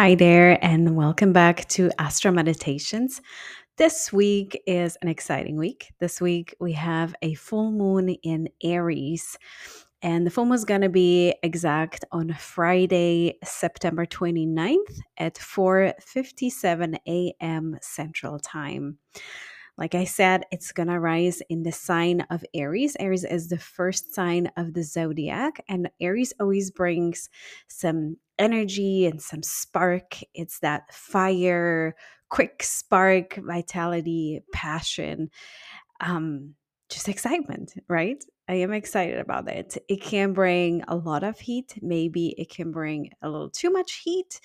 Hi there, and welcome back to Astro Meditations. This week is an exciting week. This week we have a full moon in Aries, and the full moon is going to be exact on Friday, September 29th at 4:57 a.m. Central Time. Like I said, it's going to rise in the sign of Aries. Aries is the first sign of the zodiac, and Aries always brings some energy and some spark. It's that fire, quick spark, vitality, passion, um, just excitement, right? I am excited about it. It can bring a lot of heat. Maybe it can bring a little too much heat.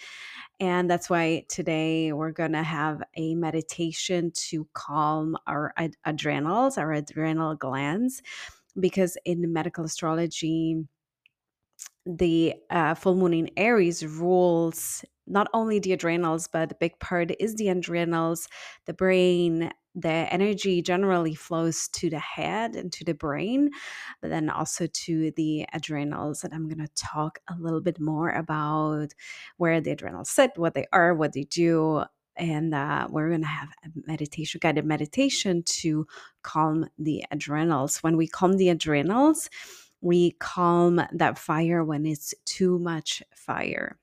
And that's why today we're going to have a meditation to calm our ad- adrenals, our adrenal glands, because in medical astrology, the uh, full moon in Aries rules not only the adrenals, but a big part is the adrenals, the brain. The energy generally flows to the head and to the brain, but then also to the adrenals. And I'm going to talk a little bit more about where the adrenals sit, what they are, what they do. And uh, we're going to have a meditation, guided meditation to calm the adrenals. When we calm the adrenals, we calm that fire when it's too much fire.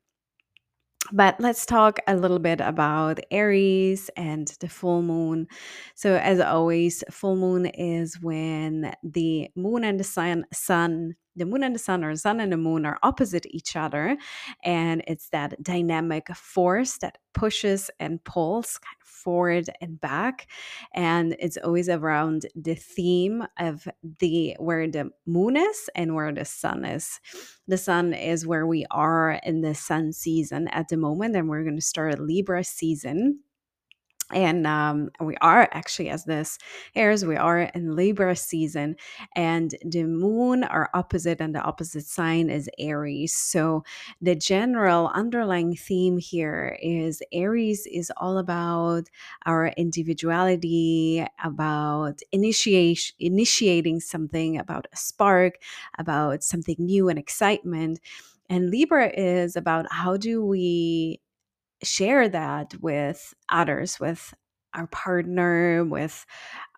But let's talk a little bit about Aries and the full moon. So, as always, full moon is when the moon and the sun, sun, the moon and the sun, or sun and the moon, are opposite each other, and it's that dynamic force that pushes and pulls kind of forward and back, and it's always around the theme of the where the moon is and where the sun is. The sun is where we are in the sun season at the moment and we're going to start a libra season and um, we are actually as this airs we are in libra season and the moon are opposite and the opposite sign is aries. So the general underlying theme here is aries is all about our individuality about initiation initiating something about a spark about something new and excitement. And libra is about how do we share that with others, with our partner, with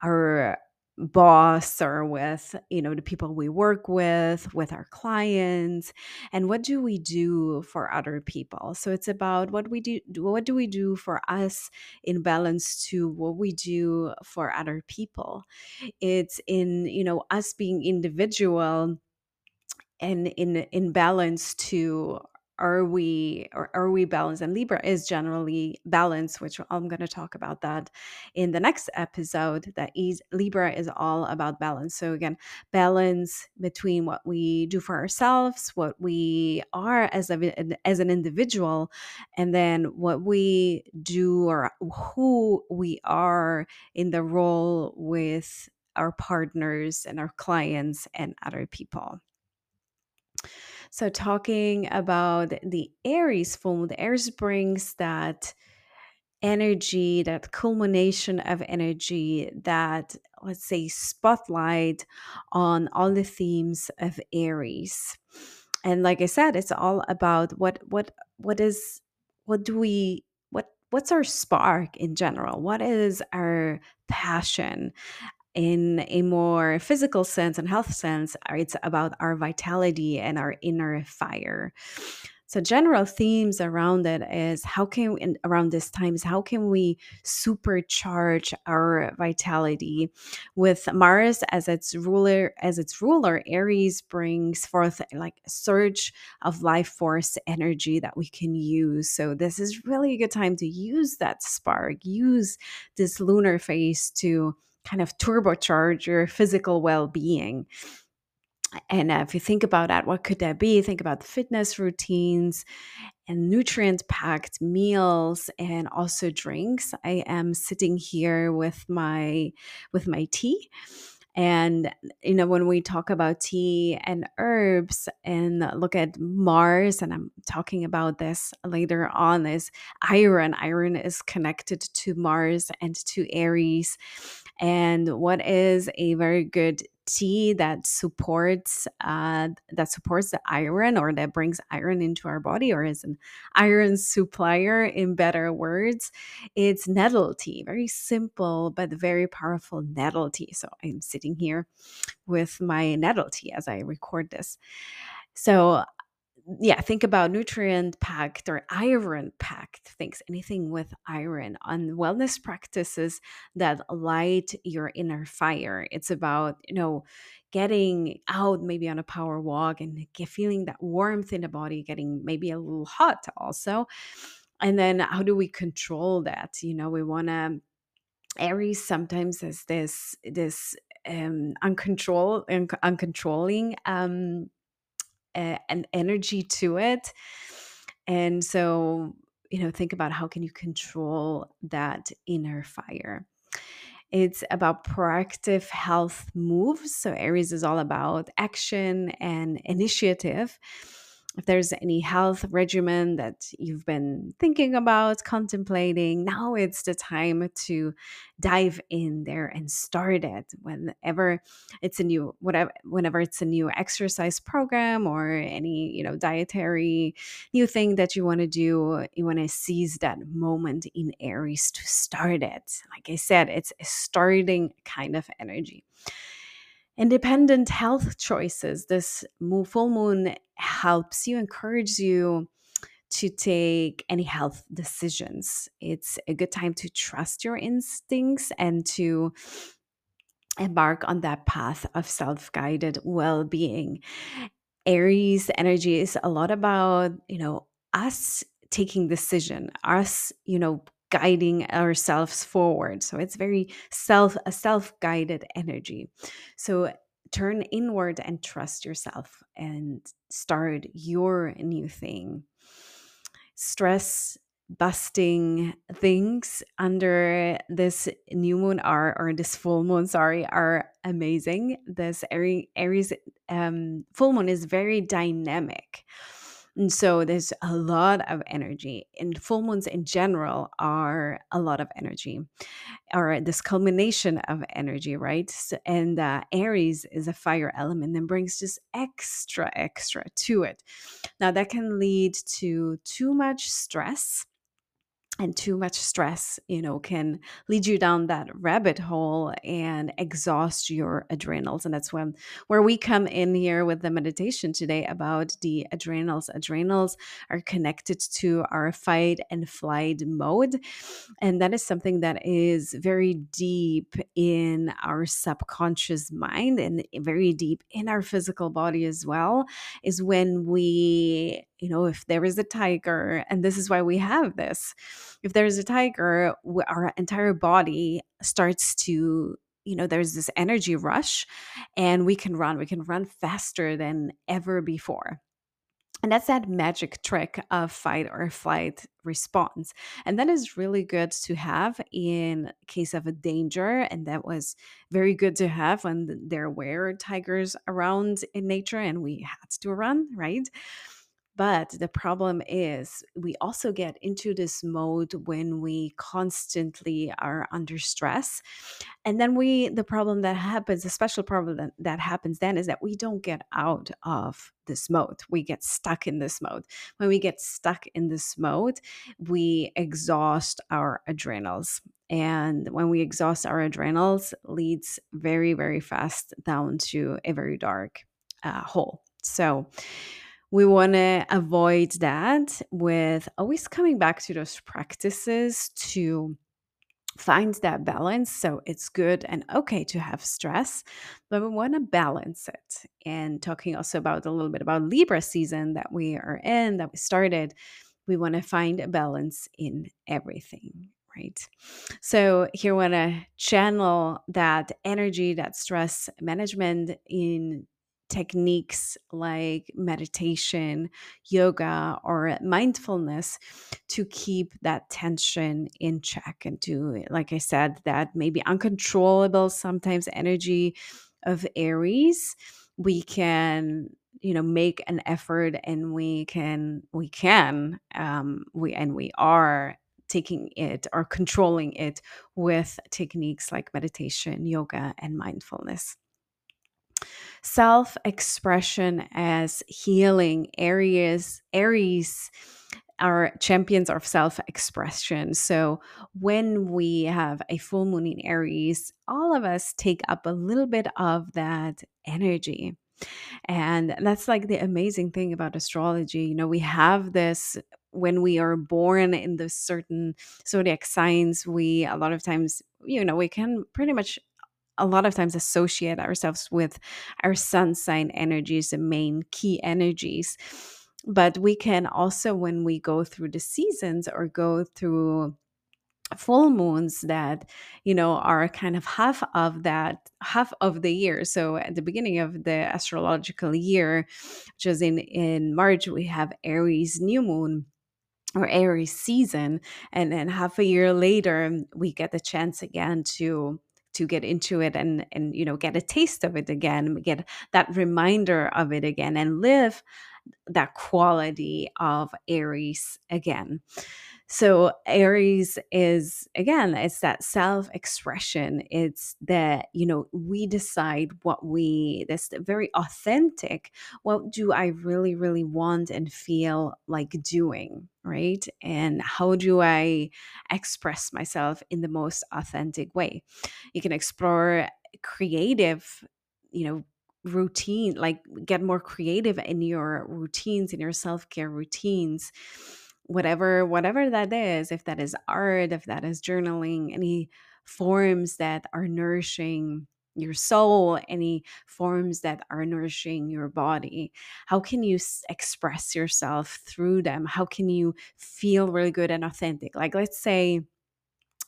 our boss or with you know the people we work with with our clients and what do we do for other people? So it's about what we do what do we do for us in balance to what we do for other people. It's in you know us being individual and in in balance to are we or are we balanced? And libra is generally balanced which i'm going to talk about that in the next episode that is libra is all about balance. So again balance between what we do for ourselves what we are as a as an individual and then what we do or who we are in the role with our partners and our clients and other people so, talking about the Aries full moon, the Aries brings that energy, that culmination of energy, that let's say spotlight on all the themes of Aries. And like I said, it's all about what what what is what do we what what's our spark in general? What is our passion? In a more physical sense and health sense, uh, it's about our vitality and our inner fire. So general themes around it is how can in, around this time is how can we supercharge our vitality with Mars as its ruler as its ruler Aries brings forth like a surge of life force energy that we can use. So this is really a good time to use that spark, use this lunar phase to kind of turbocharge your physical well-being. And uh, if you think about that what could that be? Think about the fitness routines and nutrient packed meals and also drinks. I am sitting here with my with my tea and you know when we talk about tea and herbs and look at mars and i'm talking about this later on is iron. Iron is connected to mars and to aries. And what is a very good tea that supports uh, that supports the iron or that brings iron into our body or is an iron supplier in better words it's nettle tea very simple but very powerful nettle tea. So i'm sitting here with my nettle tea as i record this. So yeah, think about nutrient packed or iron packed things, anything with iron on wellness practices that light your inner fire. It's about, you know, getting out maybe on a power walk and feeling that warmth in the body, getting maybe a little hot also. And then how do we control that? You know, we want to Aries sometimes has this this um uncontrol un- uncontrolling um an energy to it. And so you know think about how can you control that inner fire. It's about proactive health moves. So aries is all about action and initiative if there's any health regimen that you've been thinking about, contemplating, now it's the time to dive in there and start it. Whenever it's a new whatever whenever it's a new exercise program or any, you know, dietary new thing that you want to do, you want to seize that moment in Aries to start it. Like I said, it's a starting kind of energy independent health choices. This full moon helps you, encourages you to take any health decisions. It's a good time to trust your instincts and to embark on that path of self guided well being. Aries energy is a lot about, you know, us taking decision, us, you know, guiding ourselves forward. So it's very self a self-guided energy. So turn inward and trust yourself and start your new thing. Stress busting things under this new moon are or this full moon sorry are amazing this aries, aries um, full moon is very dynamic and so there's a lot of energy and full moons in general are a lot of energy or this culmination of energy right? And uh, aries is a fire element and brings just extra extra to it. Now that can lead to too much stress and too much stress you know can lead you down that rabbit hole and exhaust your adrenals and that's when where we come in here with the meditation today about the adrenals. Adrenals are connected to our fight and flight mode and that is something that is very deep in our subconscious mind and very deep in our physical body as well is when we you know if there is a tiger and this is why we have this if there's a tiger, our entire body starts to you know there's this energy rush and we can run we can run faster than ever before. And that's that magic trick of fight or flight response and that is really good to have in case of a danger and that was very good to have when there were tigers around in nature and we had to run right but the problem is, we also get into this mode when we constantly are under stress. And then we, the problem that happens, the special problem that, that happens then is that we don't get out of this mode. We get stuck in this mode. When we get stuck in this mode, we exhaust our adrenals. And when we exhaust our adrenals, leads very, very fast down to a very dark uh, hole. So, we want to avoid that with always coming back to those practices to find that balance. So it's good and okay to have stress, but we want to balance it. And talking also about a little bit about Libra season that we are in, that we started, we want to find a balance in everything. Right. So here, we want to channel that energy, that stress management in techniques like meditation, yoga, or mindfulness to keep that tension in check and to, like I said, that maybe uncontrollable sometimes energy of Aries. We can you know make an effort and we can we can um we and we are taking it or controlling it with techniques like meditation yoga and mindfulness self expression as healing areas aries are champions of self expression. So, when we have a full moon in Aries, all of us take up a little bit of that energy. And that's like the amazing thing about astrology. You know, we have this when we are born in the certain zodiac signs, we a lot of times, you know, we can pretty much a lot of times associate ourselves with our sun sign energies, the main key energies. But we can also, when we go through the seasons or go through full moons that you know are kind of half of that half of the year so at the beginning of the astrological year which is in in march we have aries new moon or Aries season, and then half a year later, we get the chance again to to get into it and and you know get a taste of it again, get that reminder of it again, and live that quality of Aries again. So Aries is again, it's that self-expression. It's that, you know, we decide what we that's very authentic. What do I really, really want and feel like doing? Right. And how do I express myself in the most authentic way? You can explore creative, you know, routine like get more creative in your routines in your self-care routines whatever whatever that is if that is art if that is journaling any forms that are nourishing your soul any forms that are nourishing your body how can you s- express yourself through them? How can you feel really good and authentic? Like let's say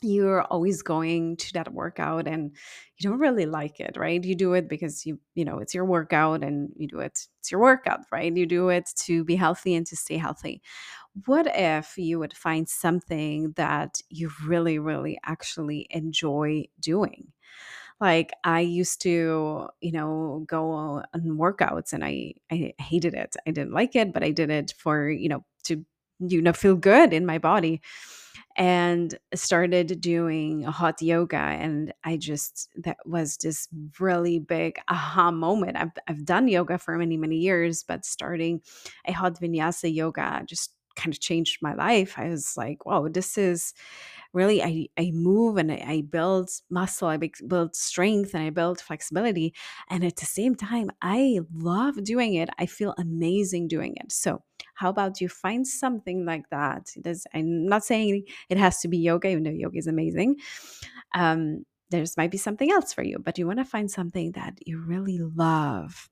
you're always going to that workout and you don't really like it right? You do it because you you know it's your workout and you do it it's your workout right? You do it to be healthy and to stay healthy. What if you would find something that you really really actually enjoy doing? Like I used to, you know, go on workouts and I I hated it. I didn't like it, but I did it for, you know, to you know feel good in my body and started doing hot yoga and i just that was this really big aha moment i've, I've done yoga for many many years but starting a hot vinyasa yoga just kind of changed my life i was like whoa this is really I, I move and I, I build muscle, I build strength and I build flexibility. And at the same time, I love doing it. I feel amazing doing it. So how about you find something like that? There's, I'm not saying it has to be yoga, even though yoga is amazing. Um, there's might be something else for you, but you want to find something that you really love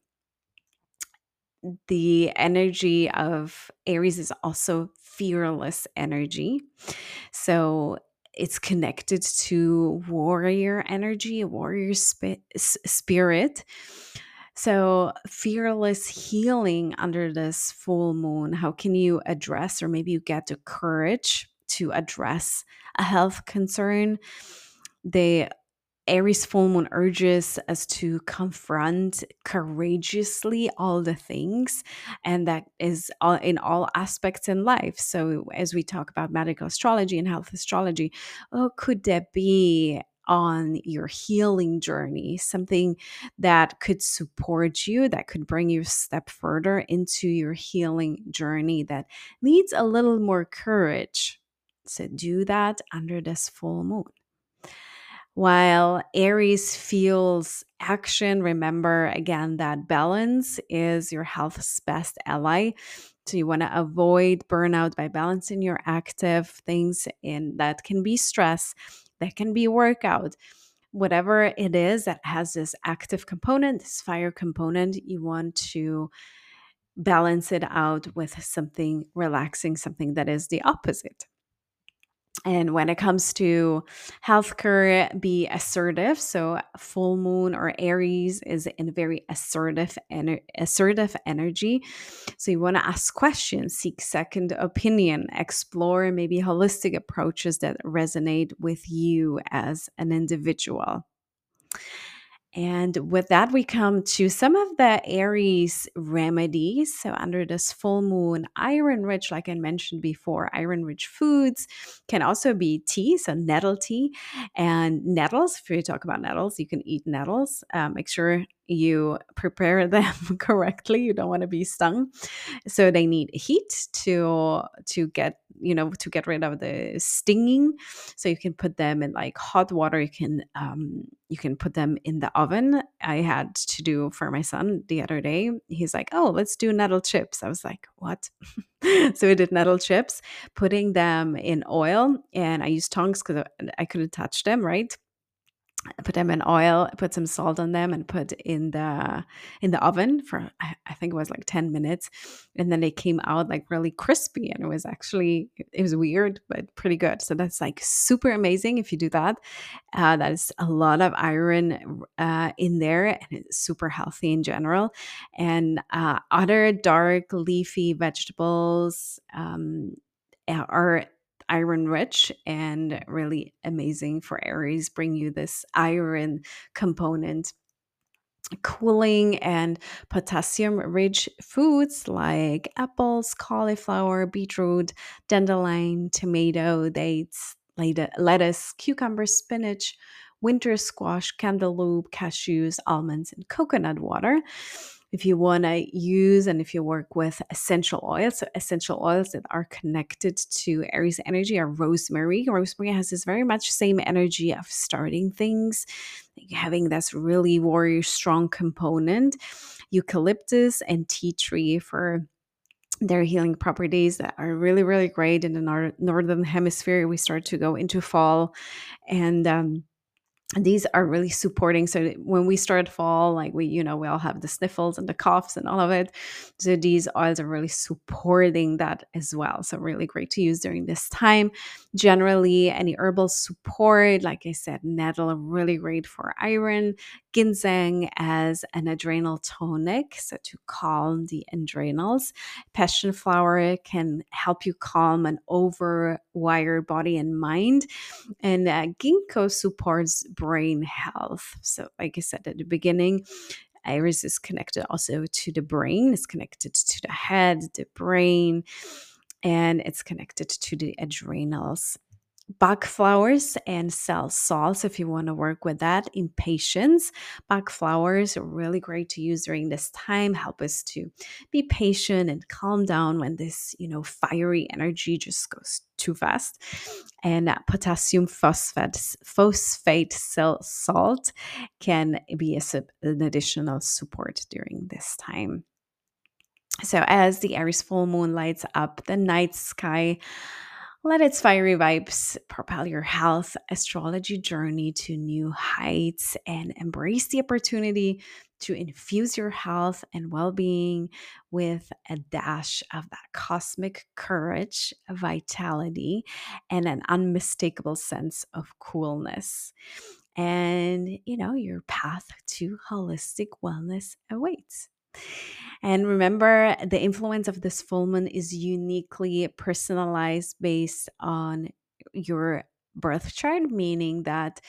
the energy of Aries is also fearless energy. So it's connected to warrior energy, warrior sp- spirit. So, fearless healing under this full moon. How can you address, or maybe you get the courage to address a health concern? The Aries full moon urges us to confront courageously all the things, and that is all, in all aspects in life. So, as we talk about medical astrology and health astrology, oh, could there be on your healing journey? Something that could support you, that could bring you a step further into your healing journey that needs a little more courage. So, do that under this full moon. While Aries feels action, remember again that balance is your health's best ally. So you want to avoid burnout by balancing your active things in that can be stress, that can be workout. Whatever it is that has this active component, this fire component, you want to balance it out with something relaxing, something that is the opposite. And when it comes to healthcare, be assertive. So full moon or Aries is in very assertive ener- assertive energy. So you want to ask questions, seek second opinion, explore maybe holistic approaches that resonate with you as an individual. And with that, we come to some of the Aries remedies. So, under this full moon, iron rich, like I mentioned before, iron rich foods can also be tea, so nettle tea and nettles. If you talk about nettles, you can eat nettles. Um, make sure you prepare them correctly. You don't want to be stung. So they need heat to to get you know to get rid of the stinging. So you can put them in like hot water. You can um, you can put them in the oven. I had to do for my son the other day. He's like, "Oh, let's do nettle chips." I was like, "What?" so we did nettle chips, putting them in oil, and I used tongs because I couldn't touch them. Right, put them in oil put some salt on them and put in the in the oven for i think it was like 10 minutes. And then they came out like really crispy and it was actually it was weird but pretty good. So that's like super amazing if you do that. Uh, that is a lot of iron uh, in there and it's super healthy in general. And uh, other dark leafy vegetables um, are iron rich and really amazing for Aries, bring you this iron component. Cooling and potassium rich foods like apples, cauliflower, beetroot, dandelion, tomato, dates, lettuce, cucumber, spinach, winter squash, cantaloupe, cashews, almonds, and coconut water if you want to use and if you work with essential oils, so essential oils that are connected to Aries energy are rosemary. Rosemary has this very much same energy of starting things, having this really warrior strong component. Eucalyptus and tea tree for their healing properties that are really really great in the nor- northern hemisphere we start to go into fall and um, these are really supporting. So when we start fall like we you know we all have the sniffles and the coughs and all of it. So these oils are really supporting that as well. So really great to use during this time. Generally any herbal support like i said nettle really great for iron ginseng as an adrenal tonic so to calm the adrenals passion flower can help you calm an overwired body and mind and uh, ginkgo supports brain health. So, like I said at the beginning, Aries is connected also to the brain, it's connected to the head, the brain, and it's connected to the adrenals. Bach flowers and cell salts if you want to work with that in Impatiens. Bach flowers are really great to use during this time, help us to be patient and calm down when this, you know, fiery energy just goes too fast. And uh, potassium phosphate, phosphate cell salt can be a, an additional support during this time. So, as the Aries full moon lights up the night sky, let its fiery vibes propel your health astrology journey to new heights and embrace the opportunity to infuse your health and well being with a dash of that cosmic courage, vitality, and an unmistakable sense of coolness. And, you know, your path to holistic wellness awaits. And remember, the influence of this full moon is uniquely personalized based on your birth chart, meaning that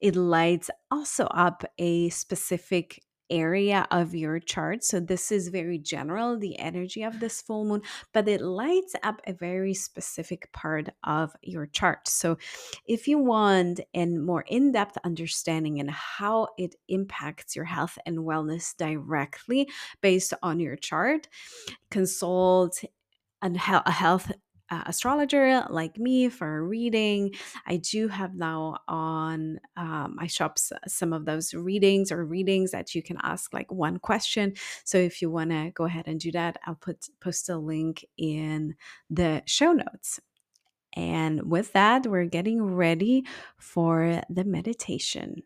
it lights also up a specific area of your chart. So this is very general, the energy of this full moon, but it lights up a very specific part of your chart. So if you want a more in-depth understanding and how it impacts your health and wellness directly based on your chart, consult a health uh, astrologer like me for a reading. I do have now on um, my shops some of those readings or readings that you can ask like one question. So if you want to go ahead and do that, I'll put post a link in the show notes. And with that, we're getting ready for the meditation.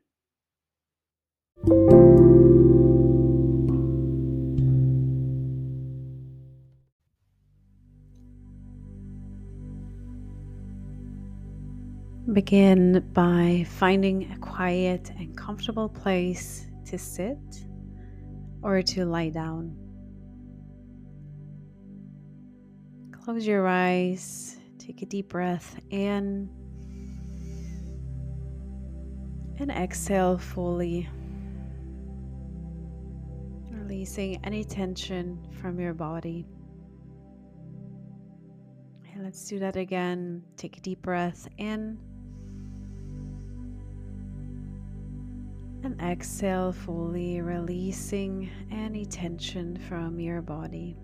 Begin by finding a quiet and comfortable place to sit or to lie down. Close your eyes, take a deep breath in, and exhale fully, releasing any tension from your body. let's do that again. Take a deep breath in And exhale, fully releasing any tension from your body.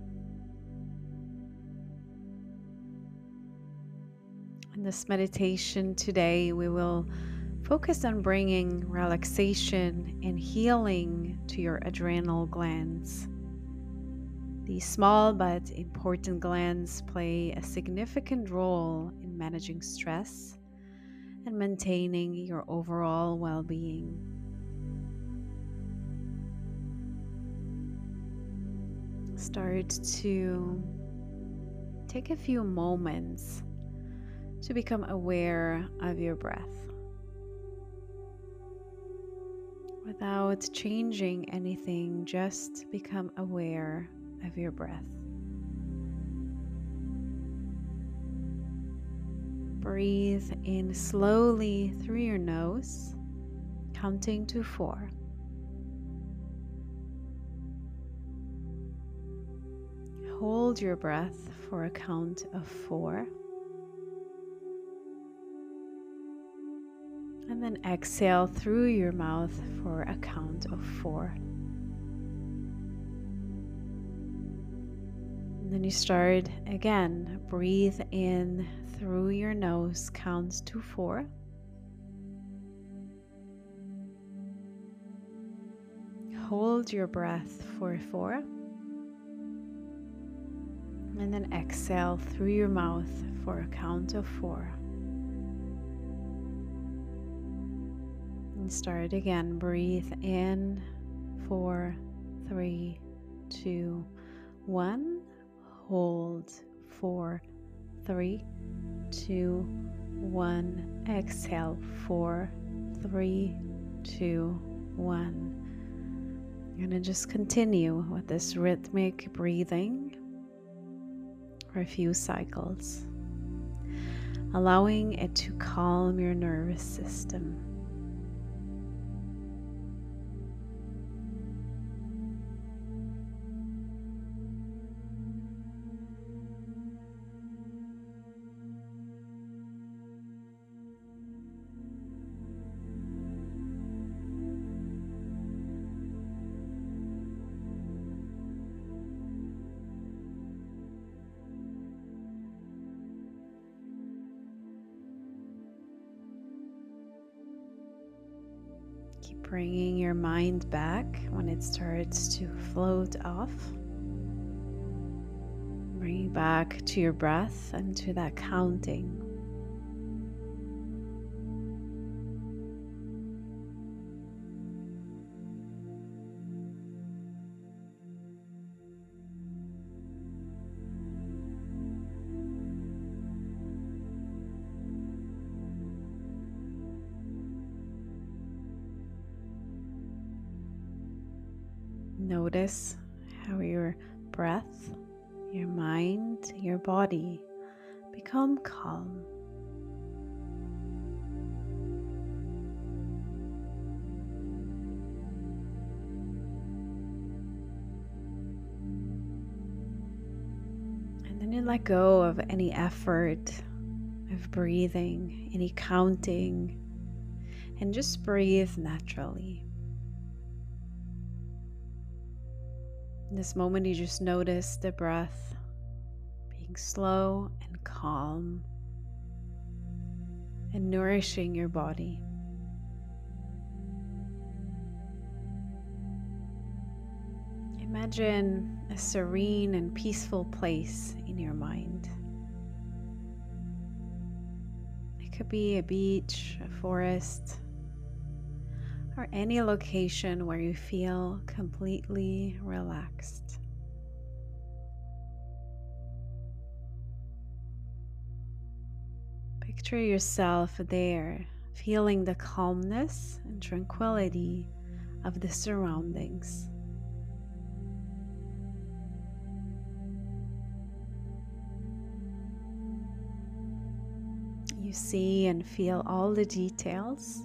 In this meditation today, we will focus on bringing relaxation and healing to your adrenal glands. These small but important glands play a significant role in managing stress and maintaining your overall well being. Start to take a few moments to become aware of your breath without changing anything, just become aware of your breath. Breathe in slowly through your nose, counting to four. Hold your breath for a count of four. And then exhale through your mouth for a count of four. And then you start again. Breathe in through your nose, counts to four. Hold your breath for four. And then exhale through your mouth for a count of four. And start again. Breathe in four, three, two, one hold four, three, two, one. Exhale four, three, two, one. I'm going to just continue with this rhythmic breathing for a few cycles, allowing it to calm your nervous system. Bringing your mind back when it starts to float off. Bringing back to your breath and to that counting. Body become calm. And then you let go of any effort of breathing, any counting, and just breathe naturally. In this moment, you just notice the breath slow and calm and nourishing your body. Imagine a serene and peaceful place in your mind. It could be a beach, a forest, or any location where you feel completely relaxed. Picture yourself there, feeling the calmness and tranquility of the surroundings. You see and feel all the details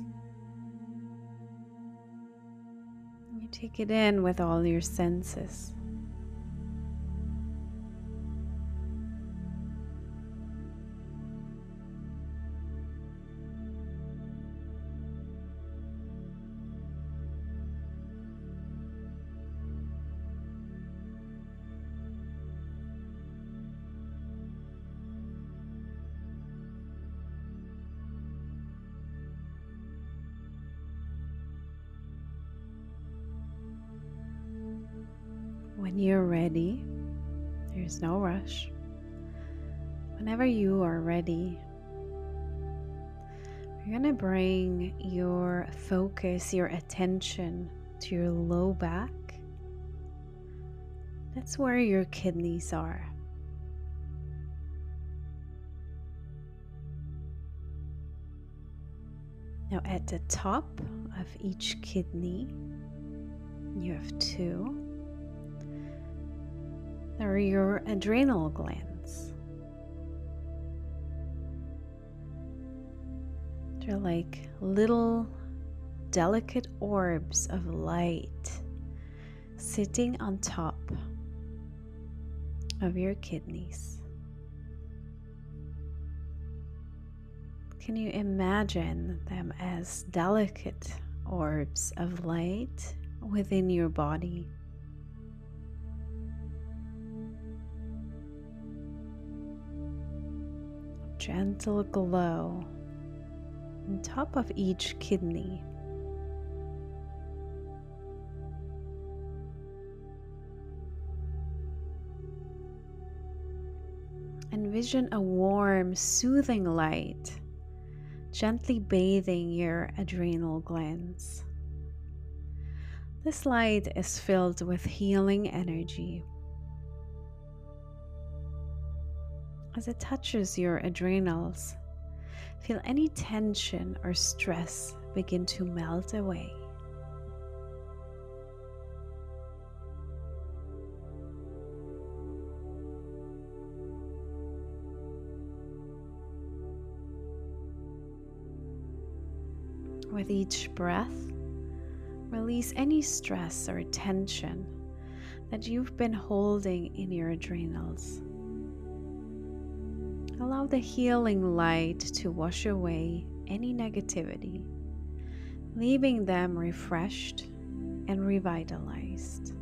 You Take it in with all your senses. Whenever you are ready, you're going to bring your focus, your attention to your low back. That's where your kidneys are. Now, at the top of each kidney, you have two. There are your adrenal glands. They're like little delicate orbs of light sitting on top of your kidneys. Can you imagine them as delicate orbs of light within your body? Gentle glow on top of each kidney. Envision a warm, soothing light gently bathing your adrenal glands. This light is filled with healing energy. As it touches your adrenals, feel any tension or stress begin to melt away. With each breath, release any stress or tension that you've been holding in your adrenals. Allow the healing light to wash away any negativity, leaving them refreshed and revitalized.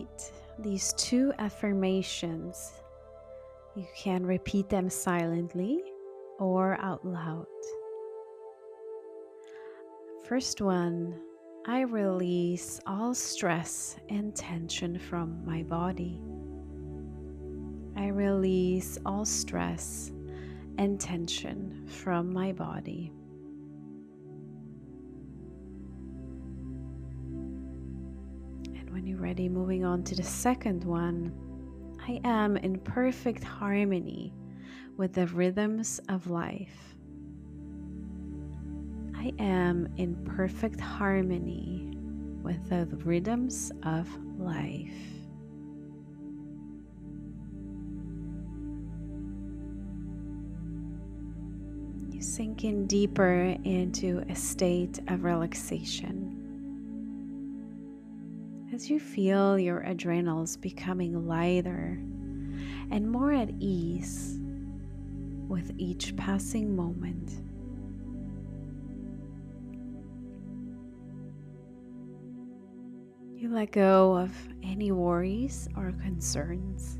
Repeat these two affirmations. You can repeat them silently or out loud. First one, I release all stress and tension from my body. I release all stress and tension from my body. When you're ready, moving on to the second one. I am in perfect harmony with the rhythms of life. I am in perfect harmony with the rhythms of life. You sink in deeper into a state of relaxation as you feel your adrenals becoming lighter and more at ease with each passing moment. You let go of any worries or concerns.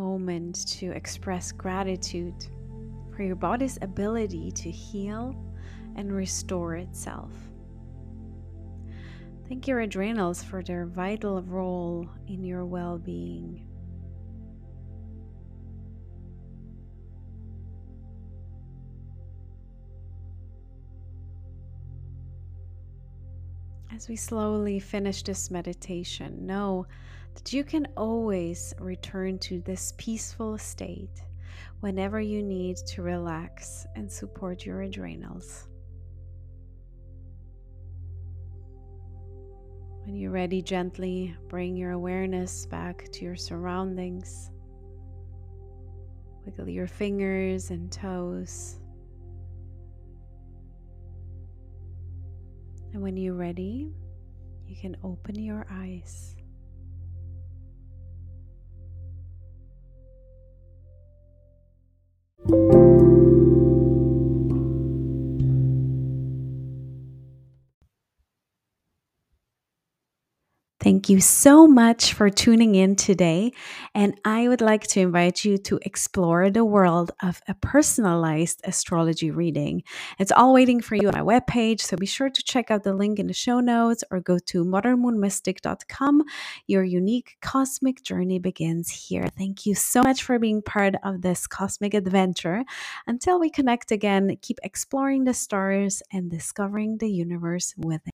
Moment to express gratitude for your body's ability to heal and restore itself. Thank your adrenals for their vital role in your well being. As we slowly finish this meditation, know that you can always return to this peaceful state whenever you need to relax and support your adrenals. When you're ready, gently bring your awareness back to your surroundings. Wiggle your fingers and toes. And when you're ready, you can open your eyes. Thank you so much for tuning in today. And I would like to invite you to explore the world of a personalized astrology reading. It's all waiting for you on my webpage. So be sure to check out the link in the show notes or go to modernmoonmystic.com. Your unique cosmic journey begins here. Thank you so much for being part of this cosmic adventure. Until we connect again, keep exploring the stars and discovering the universe within.